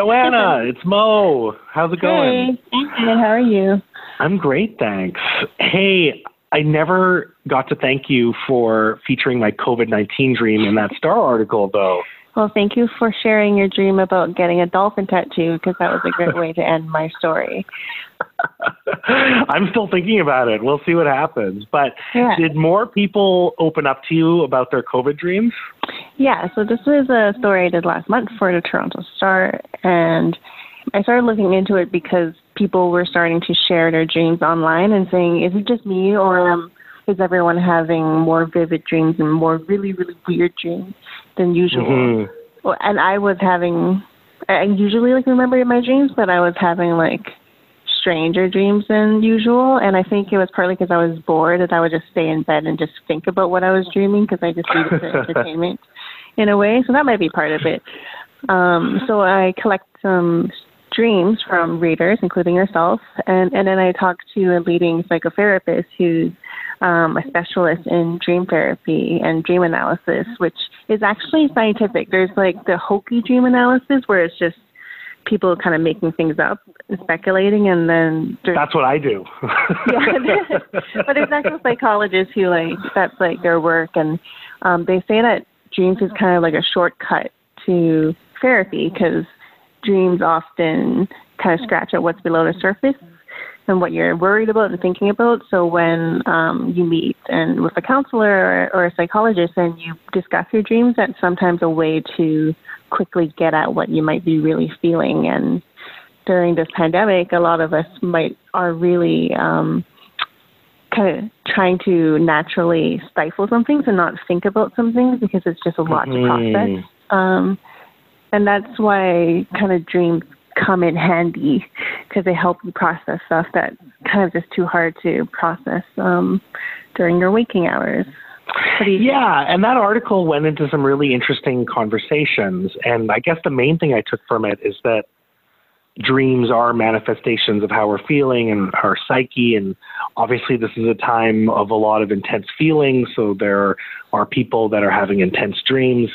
Joanna, it's Mo. How's it going? Hey, I'm good. How are you? I'm great, thanks. Hey, I never got to thank you for featuring my COVID 19 dream in that Star article, though. Well, thank you for sharing your dream about getting a dolphin tattoo because that was a great way to end my story. I'm still thinking about it. We'll see what happens. But Yeah. did more people open up to you about their COVID dreams? Yeah, so this was a story I did last month for the Toronto Star, and I started looking into it because people were starting to share their dreams online and saying, "Is it just me, or um, is everyone having more vivid dreams and more really, really weird dreams than usual?" Mhm. Well, and I was having, I usually like remember my dreams, but I was having like stranger dreams than usual. And I think it was partly because I was bored that I would just stay in bed and just think about what I was dreaming because I just needed the entertainment in a way. So that might be part of it. Um, so I collect some dreams from readers, including yourself, and, and then I talk to a leading psychotherapist who's um, a specialist in dream therapy and dream analysis, which is actually scientific. There's like the hokey dream analysis where it's just people kind of making things up and speculating, and then That's what I do. yeah, but there's actual psychologists who like that's like their work, and um, they say that dreams is kind of like a shortcut to therapy because dreams often kind of scratch at what's below the surface and what you're worried about and thinking about. So when um, you meet and with a counselor or, or a psychologist and you discuss your dreams, that's sometimes a way to quickly get at what you might be really feeling. And during this pandemic, a lot of us might are really um, kind of trying to naturally stifle some things and not think about some things because it's just a lot to process. Mhm. Um, and that's why kind of dreams come in handy because they help you process stuff that's kind of just too hard to process um, during your waking hours. What do you think? Yeah, and that article went into some really interesting conversations. And I guess the main thing I took from it is that dreams are manifestations of how we're feeling and our psyche. And obviously, this is a time of a lot of intense feelings. So there are people that are having intense dreams.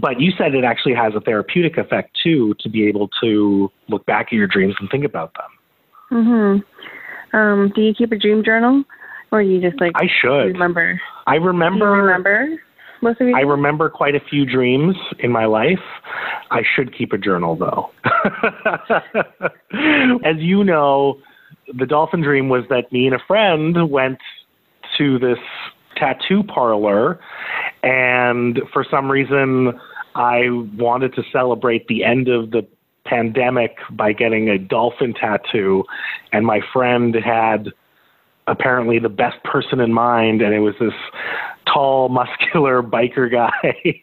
But you said it actually has a therapeutic effect too to be able to look back at your dreams and think about them. Mm-hmm. Um, do you keep a dream journal, or you just like I should. remember? I remember. remember most of your? I remember quite a few dreams in my life. I should keep a journal though. As you know, the dolphin dream was that me and a friend went to this tattoo parlor and for some reason I wanted to celebrate the end of the pandemic by getting a dolphin tattoo and my friend had apparently the best person in mind and it was this tall muscular biker guy.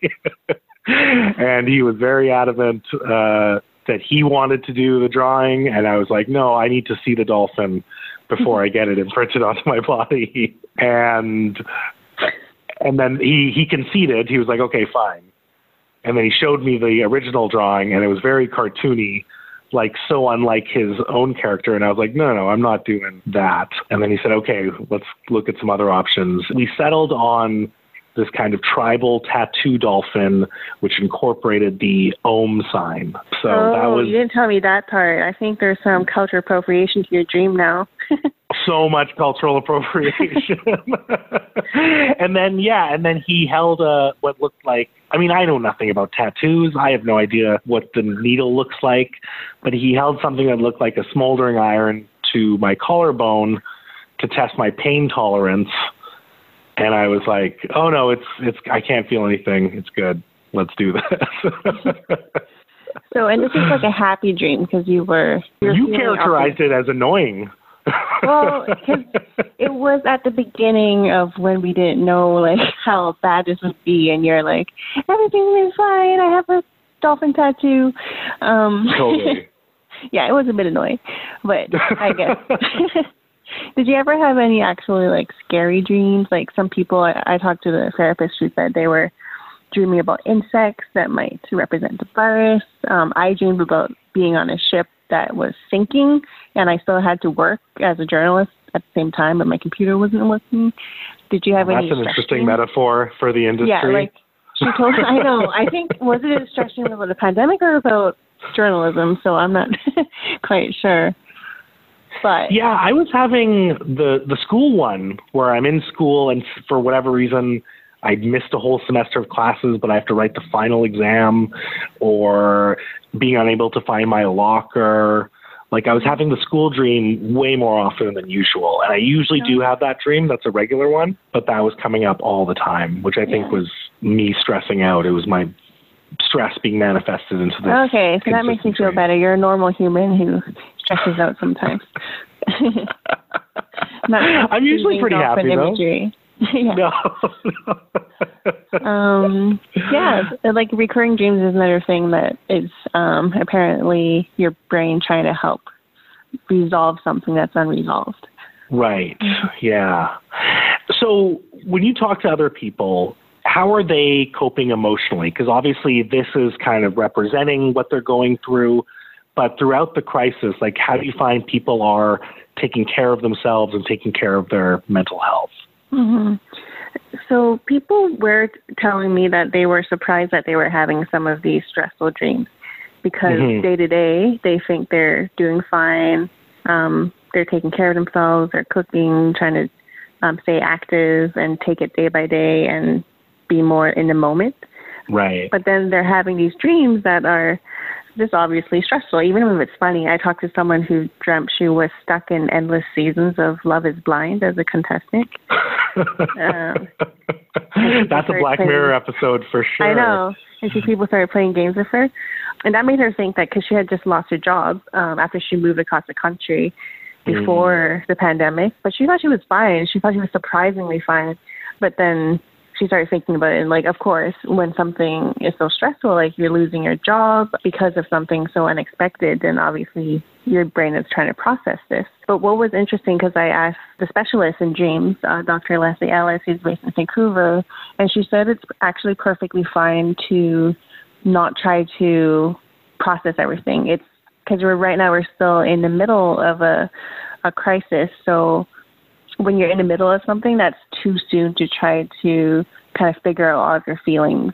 And he was very adamant uh that he wanted to do the drawing. And I was like no I need to see the dolphin before I get it imprinted onto my body. And and then he he conceded. He was like okay fine. And then he showed me the original drawing and it was very cartoony like so unlike his own character and I was like no no I'm not doing that and then he said okay let's look at some other options we settled on this kind of tribal tattoo dolphin which incorporated the om sign so oh, that was you didn't tell me that part. I think there's some culture appropriation to your dream now. so much cultural appropriation. and then yeah, and then he held a what looked like I mean, I know nothing about tattoos. I have no idea what the needle looks like, but he held something that looked like a smoldering iron to my collarbone to test my pain tolerance. And I was like, "Oh no, it's it's I can't feel anything. It's good. Let's do this." so, and this is like a happy dream because you were you, were you feeling characterized it as annoying. Well, 'cause it was at the beginning of when we didn't know like how bad this would be, and you're like, everything is fine. I have a dolphin tattoo. Um, Totally. yeah, it was a bit annoying, but I guess. Did you ever have any actually like scary dreams? Like some people, I, I talked to the therapist who said they were dreaming about insects that might represent the virus. Um, I dreamed about being on a ship that was sinking, and I still had to work as a journalist at the same time, but my computer wasn't working. Did you have That's any? an interesting metaphor for the industry. Yeah, like she told. I know. I think was it a dream about the pandemic or about journalism, so I'm not quite sure. But yeah, I was having the the school one where I'm in school and for whatever reason I missed a whole semester of classes, but I have to write the final exam, or being unable to find my locker. Like I was having the school dream way more often than usual, and I usually do have that dream. That's a regular one, but that was coming up all the time, which I think was me stressing out. It was my stress being manifested into this. okay, so that makes me feel dream. better. You're a normal human who stresses out sometimes. I'm usually pretty happy though. imagery. yeah. No. um yeah like recurring dreams is another thing that is um apparently your brain trying to help resolve something that's unresolved Right. Yeah. So when you talk to other people, how are they coping emotionally? Because obviously this is kind of representing what they're going through. But throughout the crisis, like how do you find people are taking care of themselves and taking care of their mental health? Hmm so people were telling me that they were surprised that they were having some of these stressful dreams because day to day they think they're doing fine. Um they're taking care of themselves. They're cooking trying to um stay active and take it day by day and be more in the moment. Right. but then they're having these dreams that are just obviously stressful, even if it's funny. I talked to someone who dreamt she was stuck in endless seasons of Love is Blind as a contestant. Um, That's a Black crazy. Mirror episode for sure. I know. And she people started playing games with her. And that made her think that because she had just lost her job um, after she moved across the country before the pandemic, but she thought she was fine. She thought she was surprisingly fine. But then she started thinking about it. And, like, of course, when something is so stressful, like you're losing your job because of something so unexpected, then obviously your brain is trying to process this. But what was interesting, because I asked the specialist in dreams, uh, Dr. Leslie Ellis, who's based in Vancouver, and she said it's actually perfectly fine to not try to process everything. It's because we're right now we're still in the middle of a a crisis. So when you're in the middle of something, that's too soon to try to kind of figure out all of your feelings.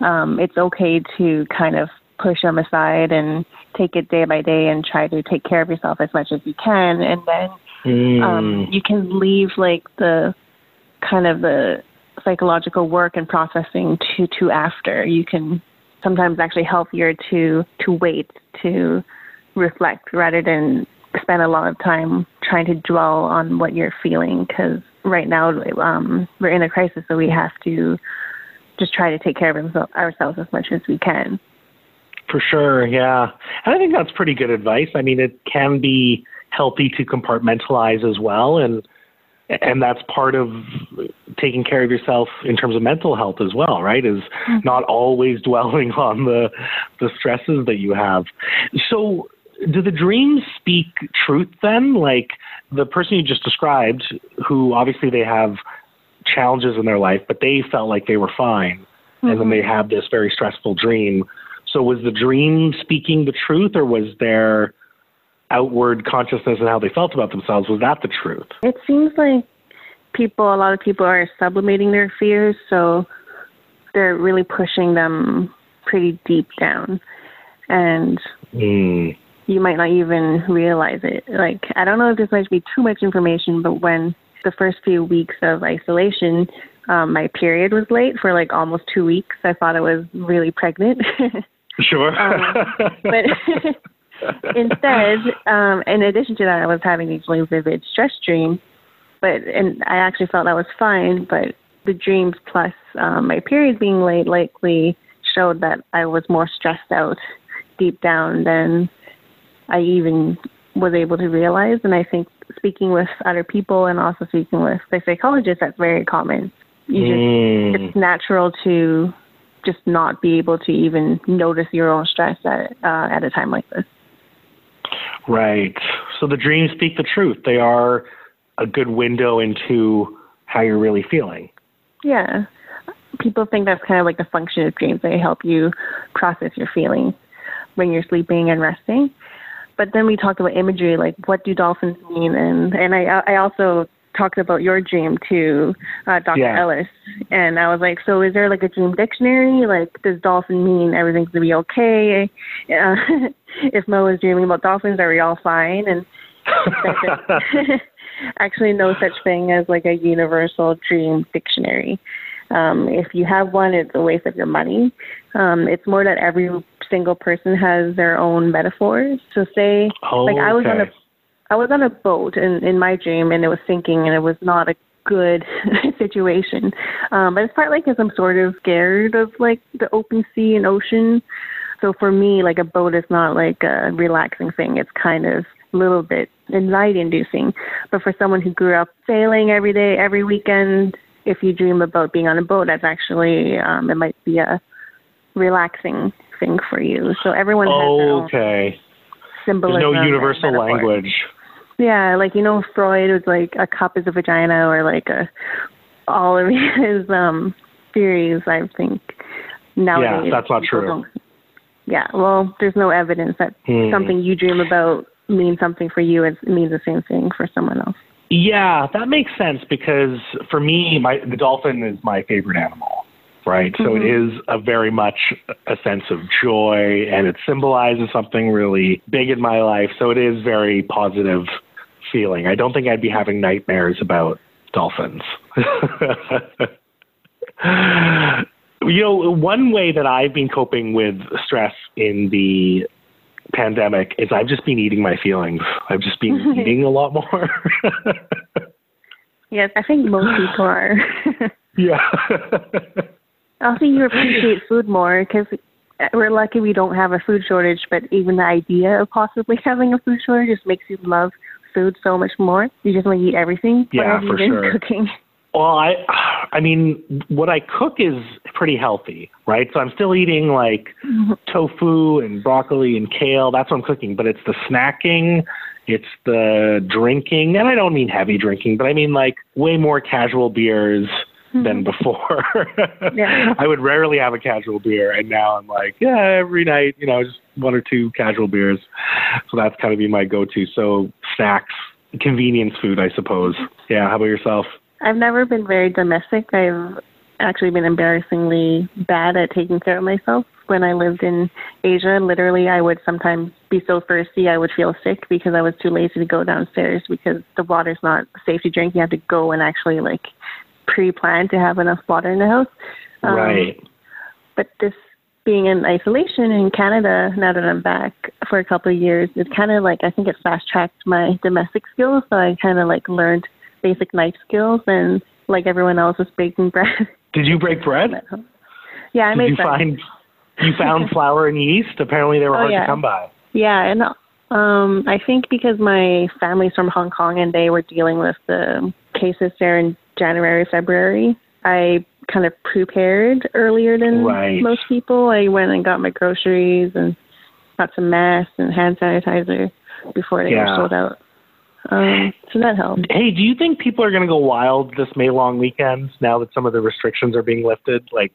Um, it's okay to kind of push them aside and take it day by day and try to take care of yourself as much as you can, and then Mm. um, you can leave like the kind of the psychological work and processing to to after. You can sometimes actually healthier to to wait to reflect rather than spend a lot of time trying to dwell on what you're feeling because right now um, we're in a crisis so we have to just try to take care of ourselves- ourselves as much as we can For sure, yeah. And I think that's pretty good advice. I mean, it can be healthy to compartmentalize as well and and that's part of taking care of yourself in terms of mental health as well, right? Is not always dwelling on the the stresses that you have. So, do the dreams speak truth then? Like the person you just described who obviously they have challenges in their life, but they felt like they were fine and then they had this very stressful dream. So was the dream speaking the truth, or was their outward consciousness and how they felt about themselves was that the truth? It seems like people, a lot of people are sublimating their fears, so they're really pushing them pretty deep down. And Mm. You might not even realize it. Like, I don't know if this might be too much information, but when the first few weeks of isolation, um, my period was late for like almost two weeks. I thought I was really pregnant. Sure. Um, but instead, um, in addition to that, I was having these really vivid stress dreams. But and I actually felt that was fine. But the dreams plus um, my period being late likely showed that I was more stressed out deep down than I even was able to realize. And I think speaking with other people and also speaking with the psychologist, that's very common. You just Mm. it's natural to just not be able to even notice your own stress at uh, at a time like this. Right. So the dreams speak the truth. They are a good window into how you're really feeling. Yeah, people think that's kind of like the function of dreams. They help you process your feelings when you're sleeping and resting. But then we talked about imagery, like what do dolphins mean, and and I I also talked about your dream to uh, Dr. Yeah. Ellis, and I was like, so is there like a dream dictionary? Like, does dolphin mean everything's gonna be okay? Uh, if Mo is dreaming about dolphins, are we all fine? And actually, no such thing as like a universal dream dictionary. Um, if you have one, it's a waste of your money. Um, it's more that every single person has their own metaphors. So, say, oh, like I was on a okay. I was on a boat in in my dream and it was sinking and it was not a good situation. Um, but it's partly because I'm sort of scared of like the open sea and ocean. So for me, like a boat is not like a relaxing thing. It's kind of a little bit anxiety inducing. But for someone who grew up sailing every day, every weekend, if you dream about being on a boat, that's actually um, it might be a relaxing thing for you. So everyone has okay. There's symbolism. no universal language. Yeah, like you know, Freud was like a cup is a vagina, or like a all of his um theories. I think nowadays Yeah, that's not true. Yeah, well, there's no evidence that Hmm. something you dream about means something for you. It means the same thing for someone else. Yeah, that makes sense because for me, my the dolphin is my favorite animal, right? So it Mhm. is a very much a sense of joy, and it symbolizes something really big in my life. So it is very positive feeling. I don't think I'd be having nightmares about dolphins. you know, one way that I've been coping with stress in the pandemic is I've just been eating my feelings. I've just been eating a lot more. Yes, I think most people are. yeah. Also, you appreciate food more because we're lucky we don't have a food shortage. But even the idea of possibly having a food shortage just makes you love food so much more. You just want to eat everything. Yeah, for sure. cooking? Well, I, I mean, what I cook is pretty healthy, right? So I'm still eating like mm-hmm. tofu and broccoli and kale. That's what I'm cooking. But it's the snacking, it's the drinking, and I don't mean heavy drinking, but I mean like way more casual beers than hmm. before. Yeah. I would rarely have a casual beer, and now I'm like, yeah, every night, you know, just one or two casual beers. So that's kind of been my go-to. So snacks, convenience food, I suppose. Yeah. How about yourself? I've never been very domestic. I've actually been embarrassingly bad at taking care of myself. When I lived in Asia, literally, I would sometimes be so thirsty I would feel sick because I was too lazy to go downstairs because the water's not safe to drink. You have to go and actually like pre-plan to have enough water in the house. Um, right. But this being in isolation in Canada, now that I'm back for a couple of years, it kind of like I think it fast tracked my domestic skills. So I kind of like learned basic knife skills and like everyone else was baking bread. Did you break bread? yeah, I Did made you bread. find you found flour and yeast? Apparently they were Oh, hard yeah. to come by. Yeah, and um, I think because my family's from Hong Kong and they were dealing with the cases there in January, February, I kind of prepared earlier than Right. most people. I went and got my groceries and got some masks and hand sanitizer before they Yeah. were sold out. Um, so that helped. Hey, do you think people are going to go wild this May long weekend now that some of the restrictions are being lifted? Like,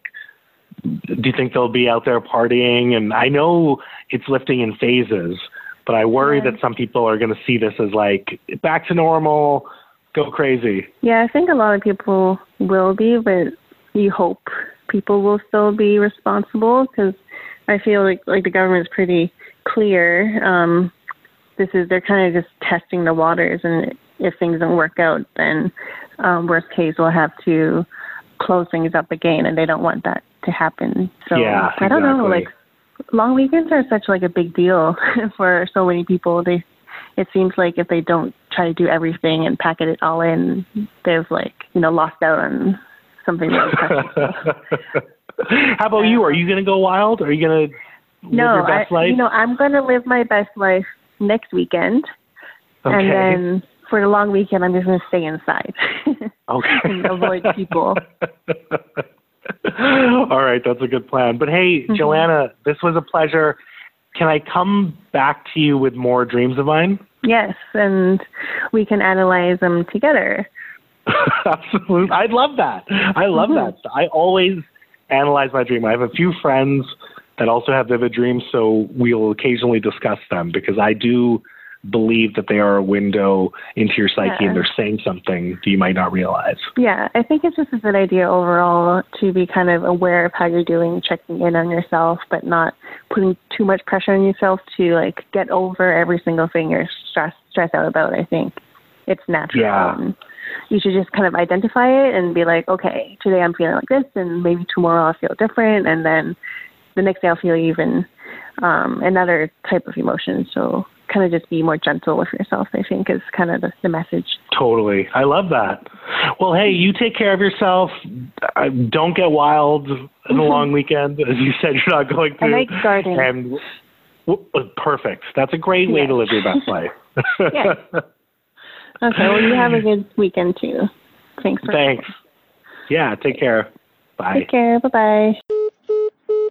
do you think they'll be out there partying? And I know it's lifting in phases, but I worry Yeah. that some people are going to see this as like back to normal, go crazy. Yeah, I think a lot of people will be, but you hope people will still be responsible because I feel like like the government's pretty clear. Um, this is they're kind of just testing the waters, and if things don't work out, then um, worst case we'll have to close things up again, and they don't want that to happen. So Yeah, I don't know, like long weekends are such like a big deal for so many people. They it seems like if they don't try to do everything and pack it all in, they've like you know lost out on something really. How about you? Are you going to go wild? Are you going to live no, your best I, life? you know I'm going to live my best life next weekend, okay. and then for the long weekend I'm just going to stay inside okay. and avoid people. All right, that's a good plan. But hey, Mhm. Joanna, this was a pleasure. Can I come back to you with more dreams of mine? Yes, and we can analyze them together. Absolutely. I'd love that. I love Mhm. that. I always analyze my dream. I have a few friends that also have vivid dreams, so we'll occasionally discuss them because I do believe that they are a window into your psyche Yeah. and they're saying something that you might not realize. Yeah, I think it's just a good idea overall to be kind of aware of how you're doing, checking in on yourself, but not putting too much pressure on yourself to like get over every single thing you're stressed stressed out about. I think it's natural. Yeah. And you should just kind of identify it and be like, okay, today I'm feeling like this, and maybe tomorrow I'll feel different, and then the next day I'll feel even um, another type of emotion. So kind of just be more gentle with yourself. I think is kind of the, the message. Totally. I love that. Well, hey, you take care of yourself. Uh, Don't get wild in the long weekend. As you said, you're not going to. I like gardening. And Uh, perfect. That's a great way Yeah. to live your best life. Yeah. Okay, well, you have a good weekend too. Thanks for Thanks. Yeah, take care. Bye. Take care. Bye bye.